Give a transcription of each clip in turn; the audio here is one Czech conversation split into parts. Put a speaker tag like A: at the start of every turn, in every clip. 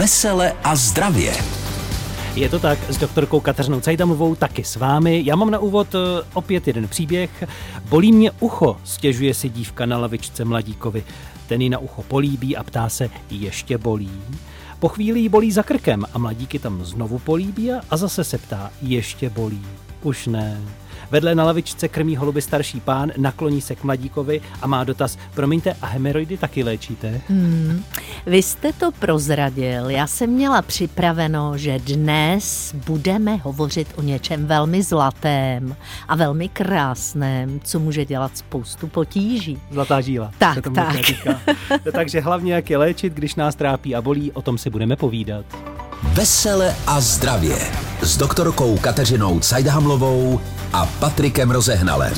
A: Vesele a zdravě.
B: Je to tak, s doktorkou Kateřinou Cajdamovou taky s vámi. Já mám na úvod eh, opět jeden příběh. Bolí mě ucho, stěžuje si dívka na lavičce mladíkovi. Ten ji na ucho políbí a ptá se, ještě bolí? Po chvíli jí bolí za krkem a mladíky tam znovu políbí a zase se ptá, ještě bolí? Už ne. Vedle na lavičce krmí holuby starší pán, nakloní se k mladíkovi a má dotaz, promiňte, a hemeroidy taky léčíte?
C: Hmm. Vy jste to prozradil. Já jsem měla připraveno, že dnes budeme hovořit o něčem velmi zlatém a velmi krásném, co může dělat spoustu potíží.
B: Zlatá žíla.
C: Tak,
B: se tomu
C: tak.
B: Takže hlavně jak je léčit, když nás trápí a bolí, o tom si budeme povídat.
A: Vesele a zdravě. S doktorkou Kateřinou Cajdhamlovou a Patrikem Rozehnalem.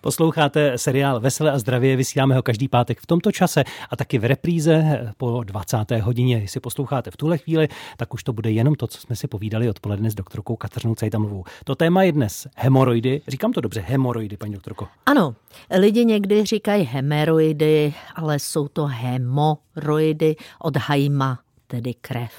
B: Posloucháte seriál Veselé a zdravě, vysíláme ho každý pátek v tomto čase a taky v repríze po 20. hodině. Jestli posloucháte v tuhle chvíli, tak už to bude jenom to, co jsme si povídali odpoledne s doktorkou Kateřinou Cajdamovou. To téma je dnes hemoroidy. Říkám to dobře, hemoroidy, paní doktorko.
C: Ano, lidi někdy říkají hemeroidy, ale jsou to hemoroidy od hajma, tedy krev.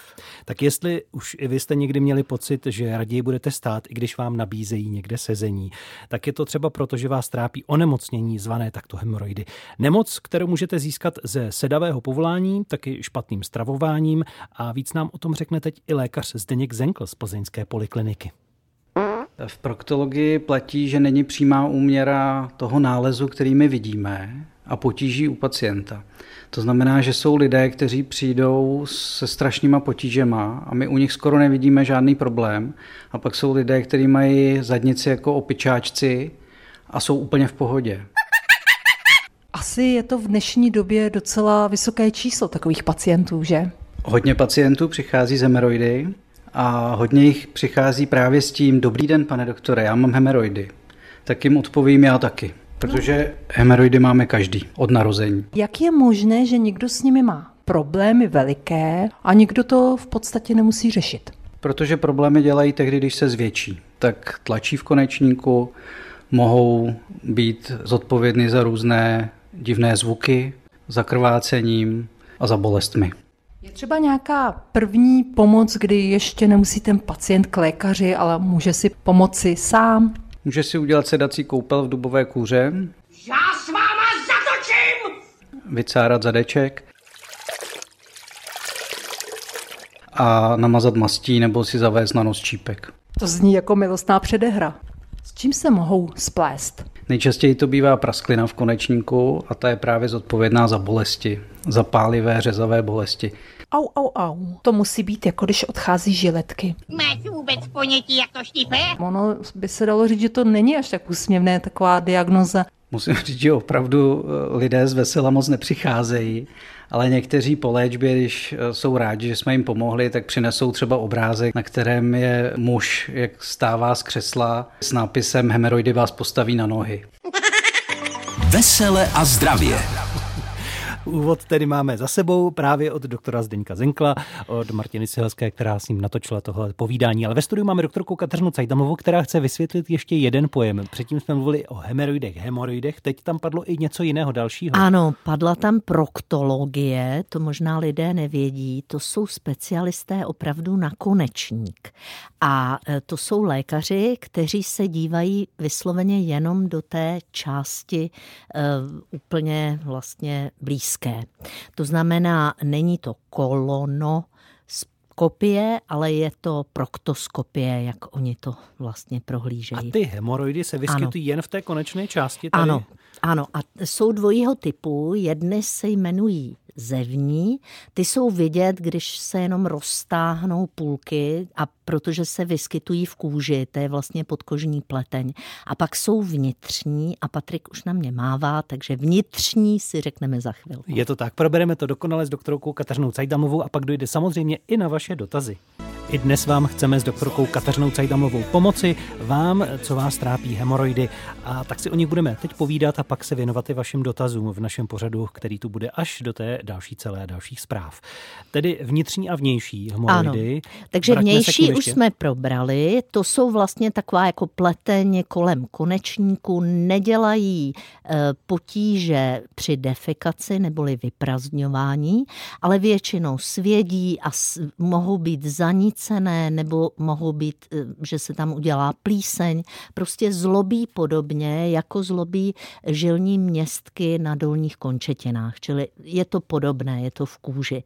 B: Tak jestli už i vy jste někdy měli pocit, že raději budete stát, i když vám nabízejí někde sezení, tak je to třeba proto, že vás trápí onemocnění zvané takto hemoroidy. Nemoc, kterou můžete získat ze sedavého povolání, taky špatným stravováním a víc nám o tom řekne teď i lékař Zdeněk Zenkl z plzeňské polikliniky.
D: V proktologii platí, že není přímá úměra toho nálezu, který my vidíme, a potíží u pacienta. To znamená, že jsou lidé, kteří přijdou se strašnýma potížema a my u nich skoro nevidíme žádný problém. A pak jsou lidé, kteří mají zadnici jako opičáčci a jsou úplně v pohodě.
E: Asi je to v dnešní době docela vysoké číslo takových pacientů, že?
D: Hodně pacientů přichází z hemeroidy a hodně jich přichází právě s tím, dobrý den, pane doktore, já mám hemeroidy. Tak jim odpovím já taky. Protože hemeroidy máme každý od narození.
E: Jak je možné, že někdo s nimi má problémy veliké a někdo to v podstatě nemusí řešit?
D: Protože problémy dělají tehdy, když se zvětší. Tak tlačí v konečníku, mohou být zodpovědny za různé divné zvuky, za krvácením a za bolestmi.
E: Je třeba nějaká první pomoc, kdy ještě nemusí ten pacient k lékaři, ale může si pomoci sám?
D: Může si udělat sedací koupel v dubové kůře.
F: Já s váma zatočím!
D: Vycárat zadeček. A namazat mastí nebo si zavést na nos čípek.
E: To zní jako milostná předehra. S čím se mohou splést?
D: Nejčastěji to bývá prasklina v konečníku a ta je právě zodpovědná za bolesti, za pálivé řezavé bolesti.
E: Au, au, au. To musí být jako když odchází žiletky.
F: Máš vůbec ponětí, jak to štípe?
E: Ono by se dalo říct, že to není až tak úsměvné, taková diagnoza.
D: Musím říct, že opravdu eh, lidé z vesela moc nepřicházejí, ale někteří po léčbě, když eh, jsou rádi, že jsme jim pomohli, tak přinesou třeba obrázek, na kterém je muž, jak stává z křesla s nápisem Hemeroidy vás postaví na nohy.
A: Vesele a zdravě.
B: Úvod tedy máme za sebou právě od doktora Zdeňka Zenkla, od Martiny Sihelské, která s ním natočila tohle povídání. Ale ve studiu máme doktorku Kateřinu Cajdamovou, která chce vysvětlit ještě jeden pojem. Předtím jsme mluvili o hemeroidech, hemoroidech, teď tam padlo i něco jiného dalšího.
C: Ano, padla tam proktologie, to možná lidé nevědí, to jsou specialisté opravdu na konečník. A e, to jsou lékaři, kteří se dívají vysloveně jenom do té části uh, úplně vlastně blízké. To znamená, není to kolono, kopie, ale je to proktoskopie, jak oni to vlastně prohlížejí.
B: A ty hemoroidy se vyskytují ano. jen v té konečné části? Tady?
C: Ano, ano. A jsou dvojího typu. Jedny se jmenují zevní, ty jsou vidět, když se jenom roztáhnou půlky a protože se vyskytují v kůži, to je vlastně podkožní pleteň. A pak jsou vnitřní a Patrik už na mě mává, takže vnitřní si řekneme za chvilku.
B: Je to tak, probereme to dokonale s doktorkou Kateřinou Cajdamovou a pak dojde samozřejmě i na vaše dotazy. I dnes vám chceme s doktorkou Kateřinou Cajdamlovou pomoci, vám, co vás trápí hemoroidy. A tak si o nich budeme teď povídat a pak se věnovat i vašim dotazům v našem pořadu, který tu bude až do té další celé dalších zpráv. Tedy vnitřní a vnější hemoroidy.
C: Ano. Takže vnější už jsme probrali, to jsou vlastně taková jako pleteně kolem konečníku, nedělají e, potíže při defekaci neboli vyprazňování, ale většinou svědí a s, mohou být zanícené nebo mohou být, e, že se tam udělá plíseň, prostě zlobí podobně, jako zlobí žilní městky na dolních končetinách, čili je to podobné, je to v kůži.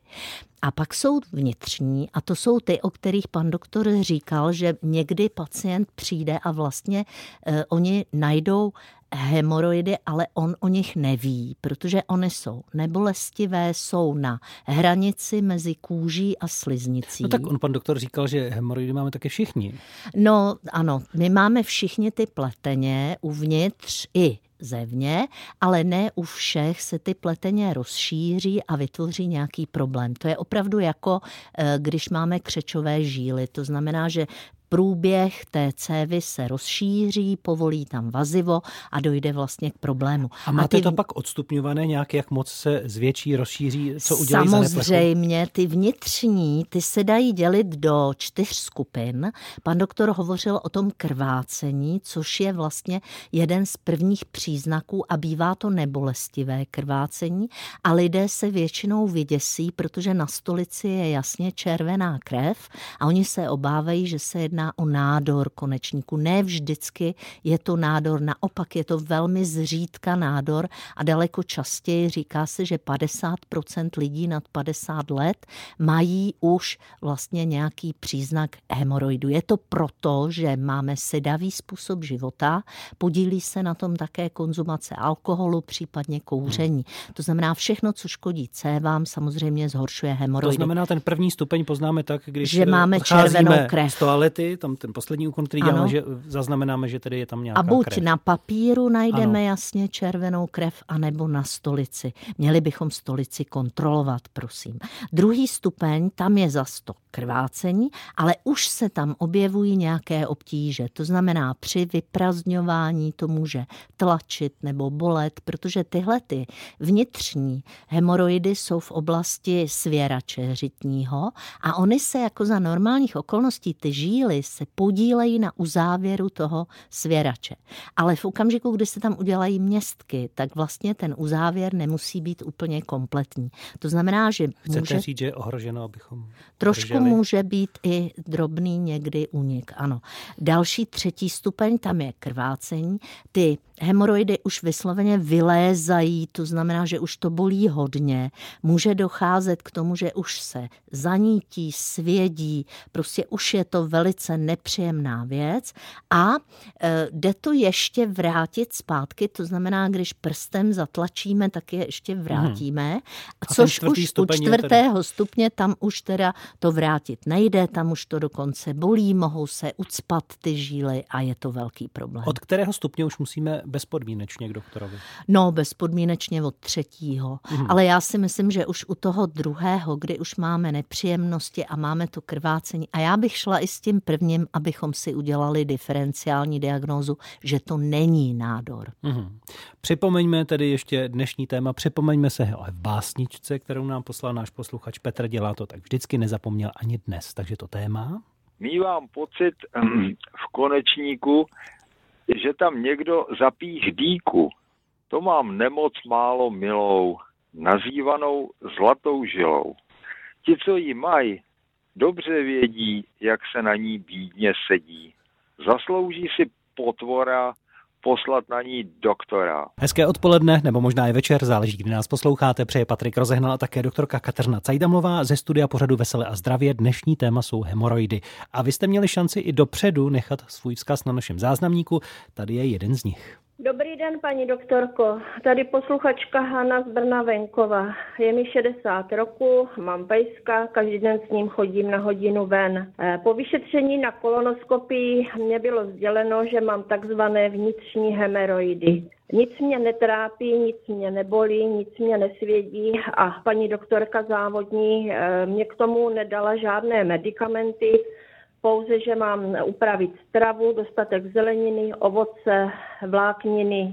C: A pak jsou vnitřní, a to jsou ty, o kterých pan doktor říkal, že někdy pacient přijde a vlastně eh, oni najdou hemoroidy, ale on o nich neví, protože oni jsou nebolestivé, jsou na hranici mezi kůží a sliznicí.
B: No tak on pan doktor říkal, že hemoroidy máme také všichni.
C: No ano, my máme všichni ty pleteně uvnitř i zevně, ale ne u všech se ty pleteně rozšíří a vytvoří nějaký problém. To je opravdu jako, eh, když máme křečové žíly. To znamená, že průběh té cévy se rozšíří, povolí tam vazivo a dojde vlastně k problému.
B: A máte a ty... to pak odstupňované nějak, jak moc se zvětší, rozšíří, co udělají
C: Samozřejmě, ty vnitřní, ty se dají dělit do čtyř skupin. Pan doktor hovořil o tom krvácení, což je vlastně jeden z prvních příznaků a bývá to nebolestivé krvácení a lidé se většinou vyděsí, protože na stolici je jasně červená krev a oni se obávají, že se jedná o nádor konečníku. Ne vždycky je to nádor, naopak je to velmi zřídka nádor a daleko častěji říká se, že 50% lidí nad 50 let mají už vlastně nějaký příznak hemoroidu. Je to proto, že máme sedavý způsob života, podílí se na tom také konzumace alkoholu, případně kouření. To znamená všechno, co škodí cévám, samozřejmě zhoršuje hemoroidy.
B: To znamená, ten první stupeň poznáme tak, když
C: že máme červenou krev.
B: z toalety, tam ten poslední úkon, který ano. děláme, že zaznamenáme, že tedy je tam nějaká
C: A buď
B: krev.
C: na papíru najdeme ano. jasně červenou krev, anebo na stolici. Měli bychom stolici kontrolovat, prosím. Druhý stupeň, tam je za to krvácení, ale už se tam objevují nějaké obtíže. To znamená, při vyprazňování to může tlačit nebo bolet, protože tyhle ty vnitřní hemoroidy jsou v oblasti svěrače řitního a oni se jako za normálních okolností ty žíly se podílejí na uzávěru toho svěrače. Ale v okamžiku, kdy se tam udělají městky, tak vlastně ten uzávěr nemusí být úplně kompletní. To znamená, že
B: Chcete
C: může...
B: říct, že je ohroženo, abychom
C: Trošku? Může být i drobný někdy unik, ano. Další třetí stupeň, tam je krvácení. Ty hemoroidy už vysloveně vylézají, to znamená, že už to bolí hodně. Může docházet k tomu, že už se zanítí, svědí, prostě už je to velice nepříjemná věc a e, jde to ještě vrátit zpátky, to znamená, když prstem zatlačíme, tak je ještě vrátíme, hmm. což už u čtvrtého stupně tam už teda to vrátit nejde, tam už to dokonce bolí, mohou se ucpat ty žíly a je to velký problém.
B: Od kterého stupně už musíme bezpodmínečně k doktorovi?
C: No, bezpodmínečně od třetího. Mm. Ale já si myslím, že už u toho druhého, kdy už máme nepříjemnosti a máme to krvácení, a já bych šla i s tím prvním, abychom si udělali diferenciální diagnózu, že to není nádor.
B: Mm. Připomeňme tedy ještě dnešní téma, připomeňme se v básničce, kterou nám poslal náš posluchač Petr, dělá to tak vždycky, nezapomněl ani dnes. Takže to téma?
G: Mívám pocit v konečníku, že tam někdo zapíš dýku. To mám nemoc málo milou, nazývanou zlatou žilou. Ti, co ji mají, dobře vědí, jak se na ní bídně sedí. Zaslouží si potvora poslat na ní doktora.
B: Hezké odpoledne, nebo možná i večer, záleží, kdy nás posloucháte. Přeje Patrik Rozehnal a také doktorka Kateřina Cajdamlová ze studia pořadu Vesele a zdravě. Dnešní téma jsou hemoroidy. A vy jste měli šanci i dopředu nechat svůj vzkaz na našem záznamníku. Tady je jeden z nich.
H: Dobrý den, paní doktorko. Tady posluchačka Hana z Brna Venkova. Je mi 60 roku, mám pejska, každý den s ním chodím na hodinu ven. Eh, po vyšetření na kolonoskopii mě bylo sděleno, že mám takzvané vnitřní hemeroidy. Nic mě netrápí, nic mě nebolí, nic mě nesvědí a paní doktorka závodní eh, mě k tomu nedala žádné medicamenty, pouze, že mám upravit stravu, dostatek zeleniny, ovoce, vlákniny,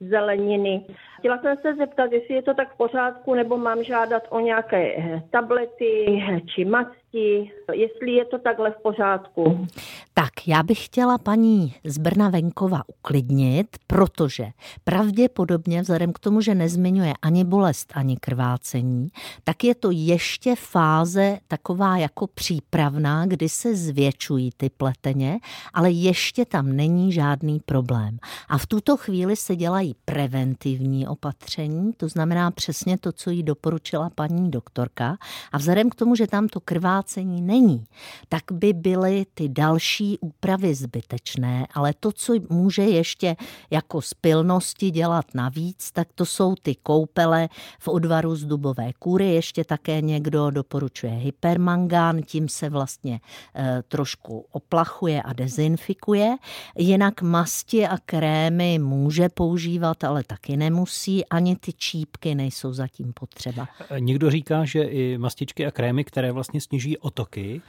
H: zeleniny. Chtěla jsem se zeptat, jestli je to tak v pořádku, nebo mám žádat o nějaké tablety či masti, jestli je to takhle v pořádku.
C: Tak, já bych chtěla paní z Brna Venkova uklidnit, protože pravděpodobně vzhledem k tomu, že nezmiňuje ani bolest, ani krvácení, tak je to ještě fáze taková jako přípravná, kdy se zvětšují ty pleteně, ale ještě tam není žádný problém. A v tuto chvíli se dělají preventivní opatření, to znamená přesně to, co jí doporučila paní doktorka. A vzhledem k tomu, že tam to krvácení není, tak by byly ty další úpravy zbytečné, ale to, co může ještě jako z pilnosti dělat navíc, tak to jsou ty koupele v odvaru z dubové kůry. Ještě také někdo doporučuje hypermangán, tím se vlastně e, trošku oplachuje a dezinfikuje. Jinak masti a krémy může používat, ale taky nemusí. Ani ty čípky nejsou zatím potřeba.
B: Někdo říká, že i mastičky a krémy, které vlastně snižují otoky,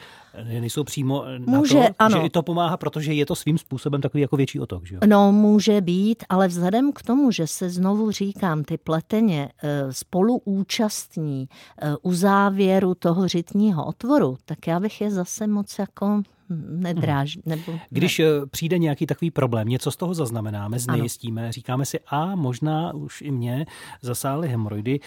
B: nejsou přímo na
C: Může,
B: to,
C: ano.
B: že i to pomáhá, protože je to svým způsobem takový jako větší otok. Že jo?
C: No, může být, ale vzhledem k tomu, že se znovu říkám, ty pleteně eh, spolu účastní eh, u závěru toho řitního otvoru, tak já bych je zase moc jako nedráž. Nebo,
B: Když
C: ne.
B: eh, přijde nějaký takový problém, něco z toho zaznamenáme, znejistíme, říkáme si, a možná už i mě zasáhly hemoroidy,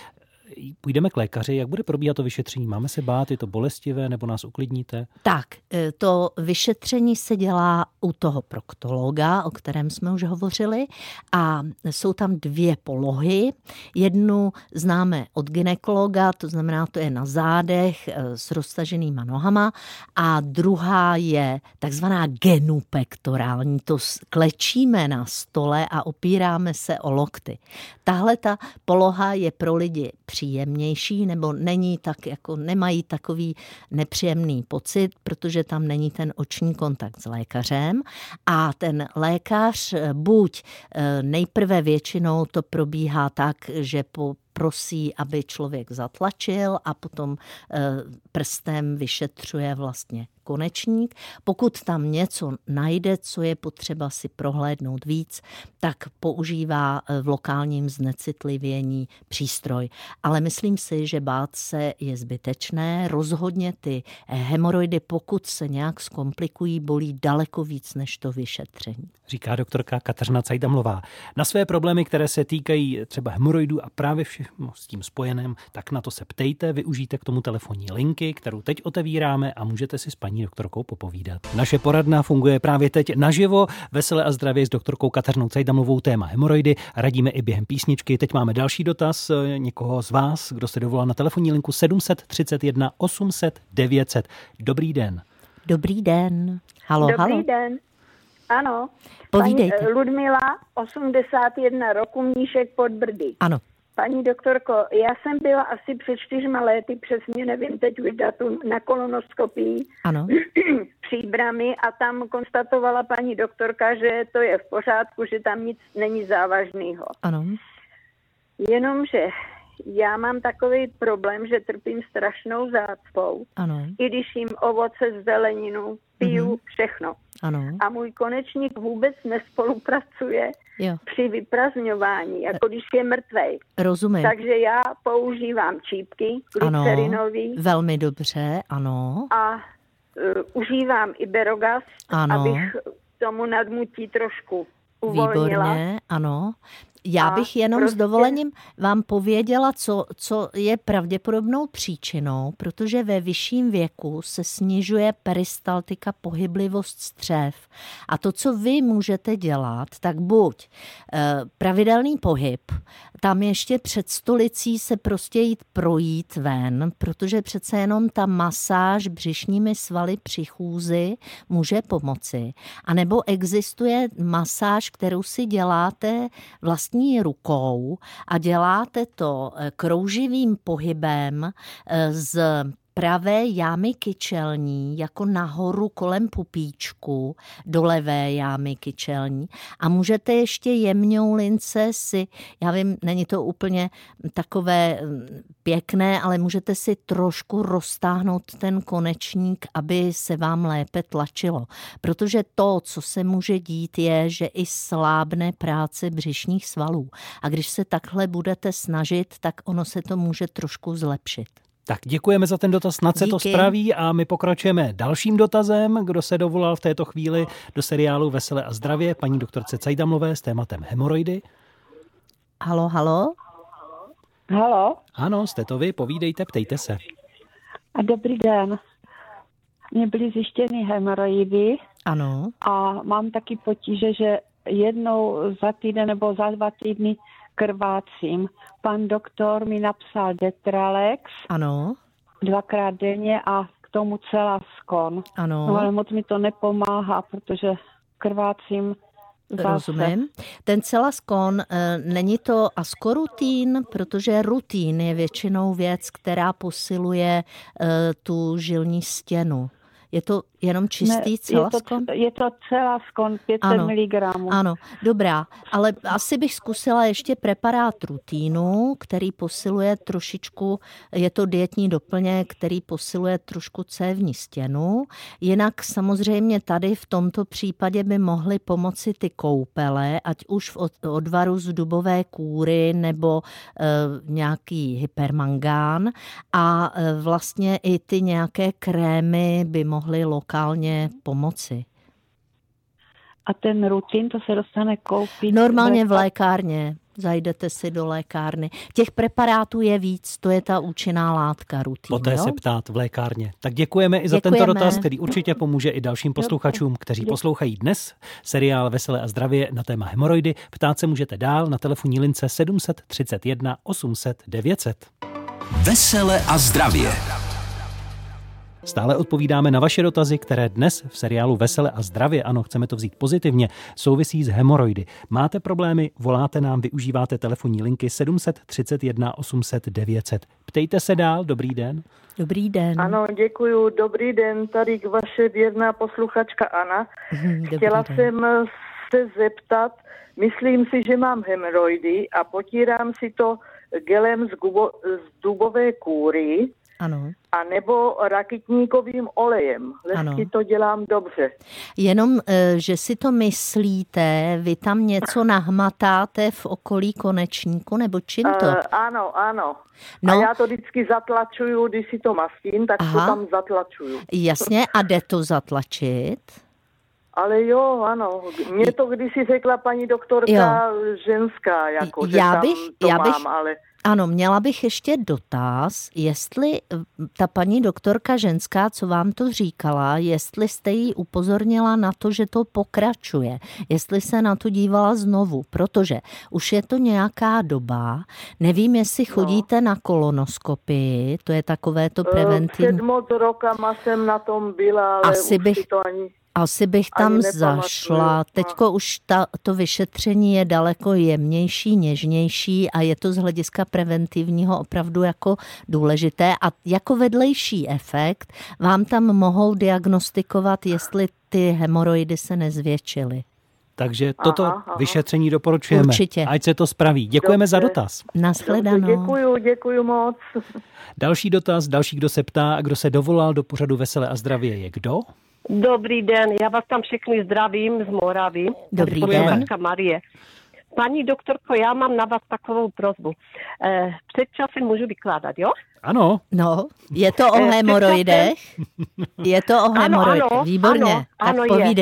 B: půjdeme k lékaři, jak bude probíhat to vyšetření? Máme se bát, je to bolestivé, nebo nás uklidníte?
C: Tak, e, to vyšetření se dělá u toho proktologa, o kterém jsme už hovořili, a jsou tam dvě polohy. Jednu známe od ginekologa, to znamená, to je na zádech e, s roztaženýma nohama, a druhá je takzvaná genupektorální, to klečíme na stole a opíráme se o lokty. Tahle ta poloha je pro lidi příjemnější, nebo není tak, jako nemají takový nepříjemný pocit, protože tam není ten oční kontakt s lékařem. A ten lékař buď eh, nejprve většinou to probíhá tak, že po prosí, aby člověk zatlačil a potom eh, prstem vyšetřuje vlastně konečník. Pokud tam něco najde, co je potřeba si prohlédnout víc, tak používá eh, v lokálním znecitlivění přístroj. Ale myslím si, že bát se je zbytečné. Rozhodně ty hemoroidy, pokud se nějak zkomplikují, bolí daleko víc než to vyšetření.
B: Říká doktorka Kateřina Cajdamlová. Na své problémy, které se týkají třeba hemoroidů a právě všechno s tím spojeném, tak na to se ptejte, využijte k tomu telefonní linky, kterou teď otevíráme a můžete si s paní doktorkou popovídat. Naše poradna funguje právě teď naživo, veselé a zdravě s doktorkou Kateřinou Cajdamlovou téma hemoroidy. Radíme i během písničky. Teď máme další dotaz eh, někoho z vás, kdo se dovolal na telefonní linku 731 800 900. Dobrý den.
C: Dobrý den. Halo,
I: Dobrý
C: halo.
I: den. Ano.
C: Povídejte.
I: Paní eh, Ludmila, 81 roku, Mníšek pod Brdy.
C: Ano.
I: Paní doktorko, já jsem byla asi před čtyřma lety, přesně nevím teď už datum, na kolonoskopii
C: Ano.
I: příbramy a tam konstatovala paní doktorka, že to je v pořádku, že tam nic není závažného.
C: Ano.
I: Jenomže já mám takový problém, že trpím strašnou zácpou.
C: Ano.
I: I když jim ovoce, zeleninu, piju, mm-hmm. všechno.
C: Ano.
I: A můj konečník vůbec nespolupracuje
C: Jo.
I: při vyprazňování, jako když je mrtvej.
C: Rozumím.
I: Takže já používám čípky
C: Ano,
I: glycerinový
C: velmi dobře, ano.
I: a uh, užívám Iberogast,
C: Ano.
I: abych tomu nadmutí trošku uvolnila.
C: Výborně, ano. Já bych jenom s
I: prostě-
C: dovolením vám pověděla, co, co je pravděpodobnou příčinou, protože ve vyšším věku se snižuje peristaltika, pohyblivost střev. A to, co vy můžete dělat, tak buď eh, pravidelný pohyb, tam ještě před stolicí se prostě jít projít ven, protože přece jenom ta masáž břišními svaly při chůzi může pomoci. A nebo existuje masáž, kterou si děláte vlastní rukou a děláte to eh, krouživým pohybem eh, z pravé jámy kyčelní jako nahoru kolem pupíčku do levé jámy kyčelní a můžete ještě jemňou lince si, já vím, není to úplně takové mm, pěkné, ale můžete si trošku roztáhnout ten konečník, aby se vám lépe tlačilo. Protože to, co se může dít, je, že i slábne práce břišních svalů. A když se takhle budete snažit, tak ono se to může trošku zlepšit.
B: Tak děkujeme za ten dotaz, snad se to spraví a my pokračujeme dalším dotazem, kdo se dovolal v této chvíli do seriálu Vesele a zdravě, paní doktorce Cajdamlové s tématem hemoroidy.
C: Halo, halo?
J: Halo
B: Ano, jste to vy, povídejte, ptejte se.
J: a dobrý den. Mně byly zjištěny hemoroidy
C: Ano.
J: a mám taky potíže, že jednou za týden nebo za dva týdny krvácím. Pan doktor mi napsal Detralex
C: Ano,
J: dvakrát denně a k tomu celá skon.
C: ano.
J: No ale moc mi to nepomáhá, protože krvácím zase.
C: Rozumím. Ten celaskon, eh, není to askorutín, protože rutín je většinou věc, která posiluje eh, tu žilní stěnu. Je to jenom čistý
J: je, to,
C: celaskon?
J: je to celá skon 500
C: Ano.
J: mg.
C: Ano, dobrá, ale asi bych zkusila ještě preparát rutínu, který posiluje trošičku, je to dietní doplněk, který posiluje trošku cévní stěnu. Jinak samozřejmě tady v tomto případě by mohly pomoci ty koupele, ať už v od- odvaru z dubové kůry nebo e, nějaký hypermangán a e, vlastně i ty nějaké krémy by mohly lokálně pomoci.
J: A ten rutin, to se dostane koupit?
C: Normálně v lékárně. Zajdete si do lékárny. Těch preparátů je víc, to je ta účinná látka rutin.
B: Poté
C: jo?
B: se ptát v lékárně. Tak děkujeme i za tento
C: Děkujeme.
B: dotaz, který určitě pomůže i dalším posluchačům, kteří poslouchají dnes seriál Veselé a zdravě na téma hemoroidy. Ptát se můžete dál na telefonní lince 731 800 900.
A: Vesele a zdravě.
B: Stále odpovídáme na vaše dotazy, které dnes v seriálu Vesele a zdravě, ano, chceme to vzít pozitivně, souvisí s hemoroidy. Máte problémy, voláte nám, využíváte telefonní linky 731 800 900. Ptejte se dál, dobrý den.
C: Dobrý den.
K: Ano, děkuju. Dobrý den, tady k vaše věrná posluchačka Ana.
C: Mhm, Dobrý
K: Chtěla
C: den.
K: jsem se zeptat, myslím si, že mám hemoroidy a potírám si to gelem z, gubo, z dubové kůry
C: Ano.
K: a nebo rakitníkovým olejem. Lesky
C: Ano.
K: to dělám dobře.
C: Jenom, eh, že si to myslíte, vy tam něco nahmatáte v okolí konečníku, nebo čím to?
K: Eh, ano, ano.
C: No.
K: A já to vždycky zatlačuju, když si to mastím, tak
C: Aha.
K: to tam zatlačuju.
C: Jasně, a jde to zatlačit?
K: Ale jo, ano. Mě to kdysi řekla paní doktorka ženská, jako, že
C: Já
K: tam
C: bych-
K: to
C: já bych-
K: mám, ale...
C: Ano, měla bych ještě dotaz, jestli eh, ta paní doktorka ženská, co vám to říkala, jestli jste jí upozornila na to, že to pokračuje, jestli se na to dívala znovu, protože už je to nějaká doba, nevím, jestli chodíte na kolonoskopii, to je takové to
K: Eh,
C: preventivní.
K: Před moc rokama jsem na tom byla, ale
C: Asi
K: už
C: bych-
K: to ani...
C: Asi bych tam zašla.
K: no.
C: Teďko už ta, to vyšetření je daleko jemnější, něžnější a je to z hlediska preventivního opravdu jako důležité. A jako vedlejší efekt vám tam mohou diagnostikovat, jestli ty hemoroidy se nezvětšily.
B: Takže toto
K: Aha, aha.
B: vyšetření doporučujeme.
C: Určitě.
B: Ať se to spraví. Děkujeme za
K: Dobře.
B: dotaz.
C: Naschledanou.
K: Děkuju, děkuju moc.
B: Další dotaz, další, kdo se ptá a kdo se dovolal do pořadu Veselé a zdravě je kdo?
L: Dobrý den, já vás tam všechny zdravím z Moravy.
C: Dobrý
L: Tady
C: den.
L: Marie. Paní doktorko, já mám na vás takovou prozbu. Eh, před časem můžu vykládat, jo?
B: Ano.
C: No, je to o
L: Eh,
C: hemoroidech? Je to o
L: Ano,
C: hemoroidech.
L: ano,
C: Výborně,
L: ano,
C: tak
L: ano, je.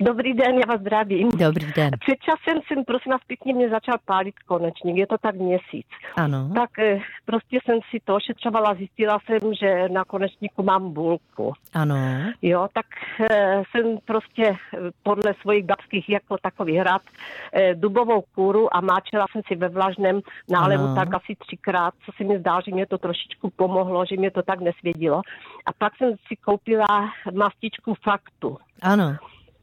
L: Dobrý den, já vás zdravím.
C: Dobrý den.
L: Před časem jsem, prosím vás, pěkně mě začal pálit konečník, je to tak měsíc.
C: Ano.
L: Tak eh, prostě jsem si to ošetřovala, zjistila jsem, že na konečníku mám bulku.
C: Ano.
L: Jo, tak e, jsem prostě eh, podle svojich babských jako takový hrad dubovou kůru a máčela jsem si ve vlažném nálevu
C: Ano.
L: tak asi třikrát, co se mi zdá, že mě to trošičku pomohlo, že mě to tak nesvědilo. A pak jsem si koupila mastičku Faktu.
C: Ano.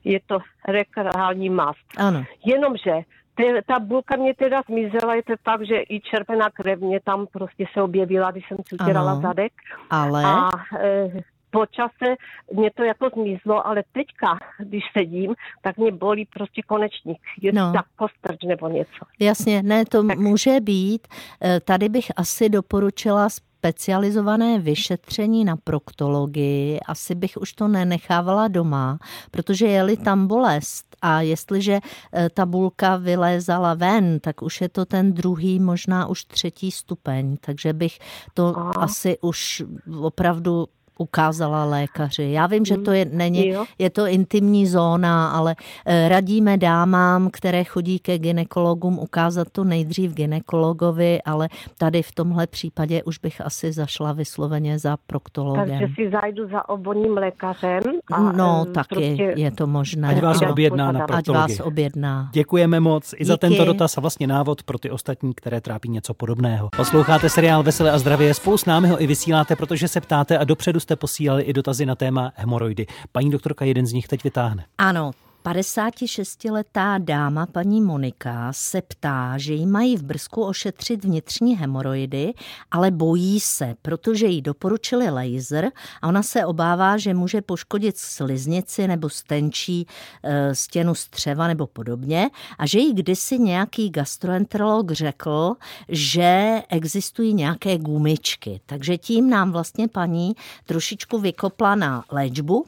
L: Je to rekrální mast.
C: Ano.
L: Jenomže te, ta bulka mě teda zmizela, je to tak, že i červená krev mě tam prostě se objevila, když jsem si
C: Ano.
L: zadek.
C: Ale?
L: A e, po čase mě to jako zmizlo, ale teďka, když sedím, tak mě bolí prostě konečník. Je
C: No.
L: tak postrč nebo něco.
C: Jasně, ne, to může být. Eh, Tady bych asi doporučila specializované vyšetření na proktologii. Asi bych už to nenechávala doma, protože je-li tam bolest a jestliže eh, ta bulka vylézala ven, tak už je to ten druhý, možná už třetí stupeň. Takže bych to asi už opravdu ukázala lékaři. Já vím, že to je, není,
L: Jo.
C: je to intimní zóna, ale eh, radíme dámám, které chodí ke ginekologům, ukázat to nejdřív ginekologovi, ale tady v tomhle případě už bych asi zašla vysloveně za proktologem.
L: Takže si zajdu za obvodním lékařem. A,
C: No,
L: em,
C: taky
L: prostě
C: je to možné.
B: Ať vás
C: ano.
B: objedná na
C: Ať
B: proktologii.
C: vás objedná.
B: Děkujeme moc i za
C: Díky.
B: tento dotaz a vlastně návod pro ty ostatní, které trápí něco podobného. Posloucháte seriál Veselé a zdravě, spolu s námi ho i vysíláte, protože se ptáte a dopředu jste posílali i dotazy na téma hemoroidy. Paní doktorka jeden z nich teď vytáhne.
C: Ano, 56-letá dáma paní Monika se ptá, že jí mají v brzku ošetřit vnitřní hemoroidy, ale bojí se, protože jí doporučili laser a ona se obává, že může poškodit sliznici nebo stenčí e, stěnu střeva nebo podobně a že jí kdysi nějaký gastroenterolog řekl, že existují nějaké gumičky. Takže tím nám vlastně paní trošičku vykopla na léčbu,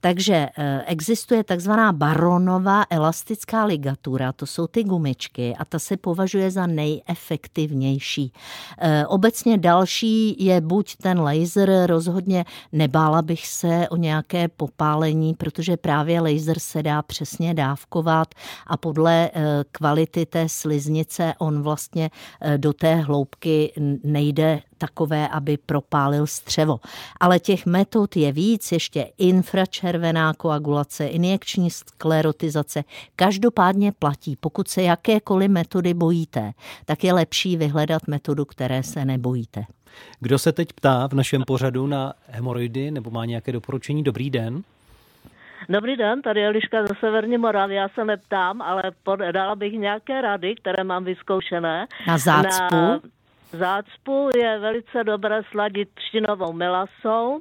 C: takže eh, existuje takzvaná baronová elastická ligatura, to jsou ty gumičky a ta se považuje za nejefektivnější. Eh, Obecně další je buď ten laser, rozhodně nebála bych se o nějaké popálení, protože právě laser se dá přesně dávkovat a podle eh, kvality té sliznice on vlastně do té hloubky nejde takové, aby propálil střevo. Ale těch metod je víc, ještě infračervená koagulace, injekční sklerotizace. Každopádně platí, pokud se jakékoliv metody bojíte, tak je lepší vyhledat metodu, které se nebojíte.
B: Kdo se teď ptá v našem pořadu na hemoroidy nebo má nějaké doporučení? Dobrý den.
M: Dobrý den, tady je Liška ze Severní Moravy. Já se neptám, ale pod, dala bych nějaké rady, které mám vyzkoušené.
C: Na zácpu?
M: Na zácpu je velice dobré sladit třtinovou melasou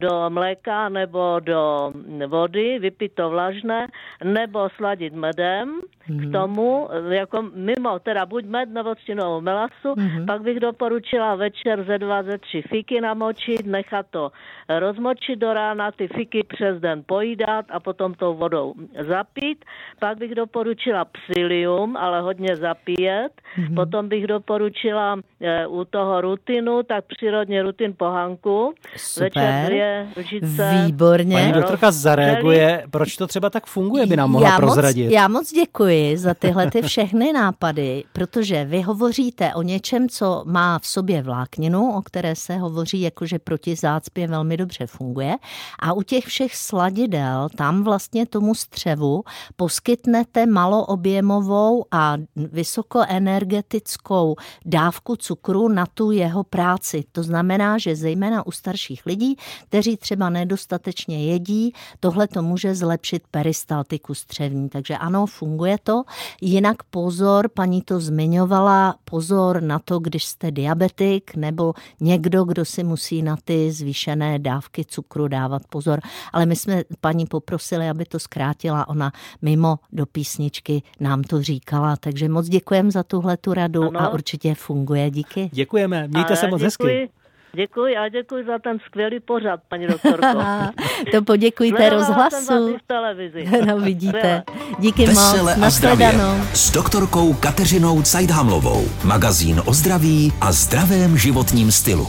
M: do mléka nebo do vody, vypít to vlažné, nebo sladit medem k tomu, eh, jako mimo, teda buď med nebo třtinovou melasu,
N: Mhm.
M: pak bych doporučila večer ze dva, ze tři fiky namočit, nechat to rozmočit do rána, ty fiky přes den pojídat a potom tou vodou zapít. Pak bych doporučila psilium, ale hodně zapíjet.
N: Mhm.
M: Potom bych doporučila e, u toho rutinu, tak přírodně rutin pohanku.
C: Super.
M: Večer dvě lžice.
C: Výborně.
B: Paní doktorka zareaguje, proč to třeba tak funguje, by nám mohla
C: já
B: prozradit.
C: Moc, já moc děkuji za tyhle ty všechny nápady, protože vy hovoříte o něčem, co má v sobě vlákninu, o které se hovoří jako, že proti zácpě velmi dobře funguje. A u těch všech sladidel, tam vlastně tomu střevu poskytnete maloobjemovou a vysokoenergetickou dávku cukru na tu jeho práci. To znamená, že zejména u starších lidí, kteří třeba nedostatečně jedí, tohle to může zlepšit peristaltiku střevní. Takže ano, funguje to. Jinak pozor, paní to zmiňovala, pozor na to, když jste diabetik nebo někdo, kdo si musí na ty zvýšené dávky cukru dávat pozor. Ale my jsme paní poprosili, aby to zkrátila. Ona mimo do písničky nám to říkala. Takže moc děkujeme za tuhle tu radu
M: Ano.
C: a určitě funguje. Díky.
B: Děkujeme, mějte
M: A
B: se moc
M: děkuji,
B: hezky.
M: Děkuji a děkuji za ten skvělý pořad, paní doktorko.
C: to poděkujte
M: Sledovala jsem
C: rozhlasu.
M: v televizi.
C: No vidíte. Díky
A: Vesele
C: moc. Nashledanou.
A: s doktorkou Kateřinou Cajdhamlovou. Magazín o zdraví a zdravém životním stylu.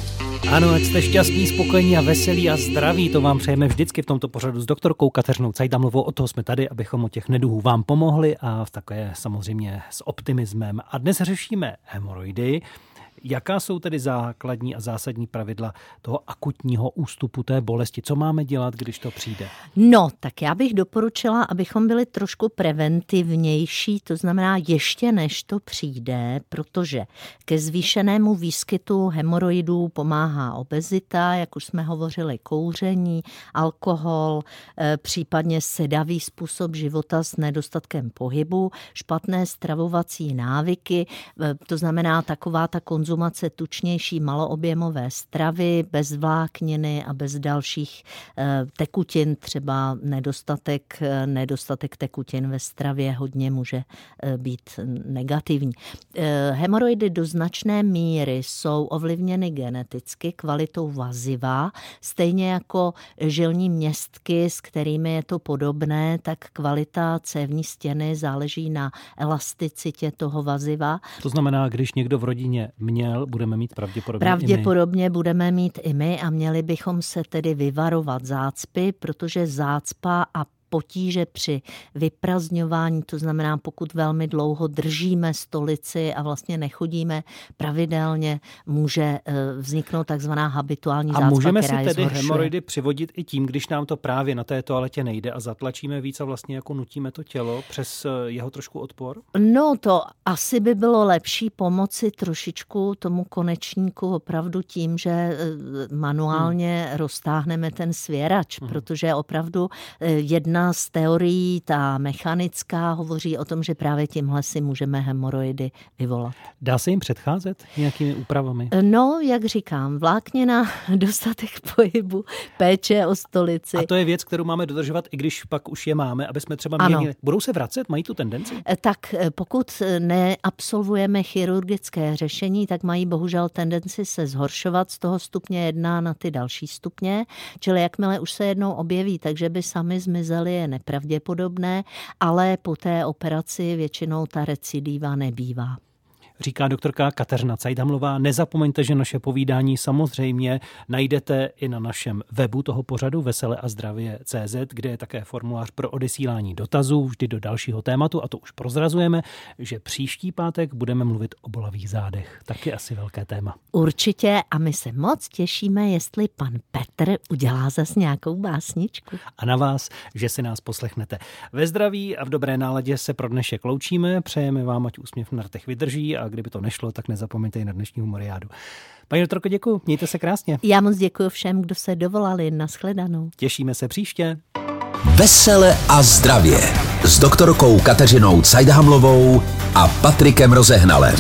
B: Ano, ať jste šťastní, spokojení a veselí a zdraví, to vám přejeme vždycky v tomto pořadu s doktorkou Kateřinou Cajdamlovou. O toho jsme tady, abychom o těch neduhů vám pomohli a v takové samozřejmě s optimismem. A dnes řešíme hemoroidy. Jaká jsou tedy základní a zásadní pravidla toho akutního ústupu té bolesti? Co máme dělat, když to přijde?
C: No, tak já bych doporučila, abychom byli trošku preventivnější, to znamená ještě než to přijde, protože ke zvýšenému výskytu hemoroidů pomáhá obezita, jak už jsme hovořili, kouření, alkohol, eh, případně sedavý způsob života s nedostatkem pohybu, špatné stravovací návyky, eh, to znamená taková ta konzumace konzumace tučnější maloobjemové stravy, bez vlákniny a bez dalších eh, tekutin, třeba nedostatek, eh, nedostatek tekutin ve stravě hodně může eh, být negativní. Hemoroidy do značné míry jsou ovlivněny geneticky kvalitou vaziva, stejně jako žilní městky, s kterými je to podobné, tak kvalita cévní stěny záleží na elasticitě toho vaziva.
B: To znamená, když někdo v rodině mě měl, budeme mít pravděpodobně
C: Pravděpodobně
B: i my.
C: budeme mít i my a měli bychom se tedy vyvarovat zácpy, protože zácpa a potíže při vyprazňování, to znamená, pokud velmi dlouho držíme stolici a vlastně nechodíme pravidelně, může eh, vzniknout takzvaná habituální zácpa,
B: A můžeme
C: která
B: si tedy hemoroidy přivodit i tím, když nám to právě na té toaletě nejde a zatlačíme víc a vlastně jako nutíme to tělo přes eh, jeho trošku odpor?
C: No to asi by bylo lepší pomoci trošičku tomu konečníku opravdu tím, že eh, manuálně hmm. roztáhneme ten svěrač, hmm. protože opravdu jedna z teorií, ta mechanická, hovoří o tom, že právě tímhle si můžeme hemoroidy vyvolat.
B: Dá se jim předcházet nějakými úpravami?
C: No, jak říkám, vláknina, dostatek pohybu, péče o stolici.
B: A to je věc, kterou máme dodržovat, i když pak už je máme, aby jsme třeba
C: Ano.
B: měli. Budou se vracet? Mají tu tendenci?
C: Tak eh, pokud neabsolvujeme chirurgické řešení, tak mají bohužel tendenci se zhoršovat z toho stupně 1 na ty další stupně, čili jakmile už se jednou objeví, takže by sami zmizeli je nepravděpodobné, ale po té operaci většinou ta recidiva nebývá
B: říká doktorka Kateřina Cajdamlová. Nezapomeňte, že naše povídání samozřejmě najdete i na našem webu toho pořadu Vesele a zdravě CZ, kde je také formulář pro odesílání dotazů vždy do dalšího tématu a to už prozrazujeme, že příští pátek budeme mluvit o bolavých zádech. Taky asi velké téma.
C: Určitě a my se moc těšíme, jestli pan Petr udělá zas nějakou básničku.
B: A na vás, že si nás poslechnete. Ve zdraví a v dobré náladě se pro dnešek loučíme. Přejeme vám, ať úsměv na rtech vydrží a kdyby to nešlo, tak nezapomeňte i na dnešní humoriádu. Paní doktorko, děkuji, mějte se krásně.
C: Já moc děkuji všem, kdo se dovolali. Naschledanou.
B: Těšíme se příště.
A: Vesele a zdravě s doktorkou Kateřinou Cajdhamlovou a Patrikem Rozehnalem.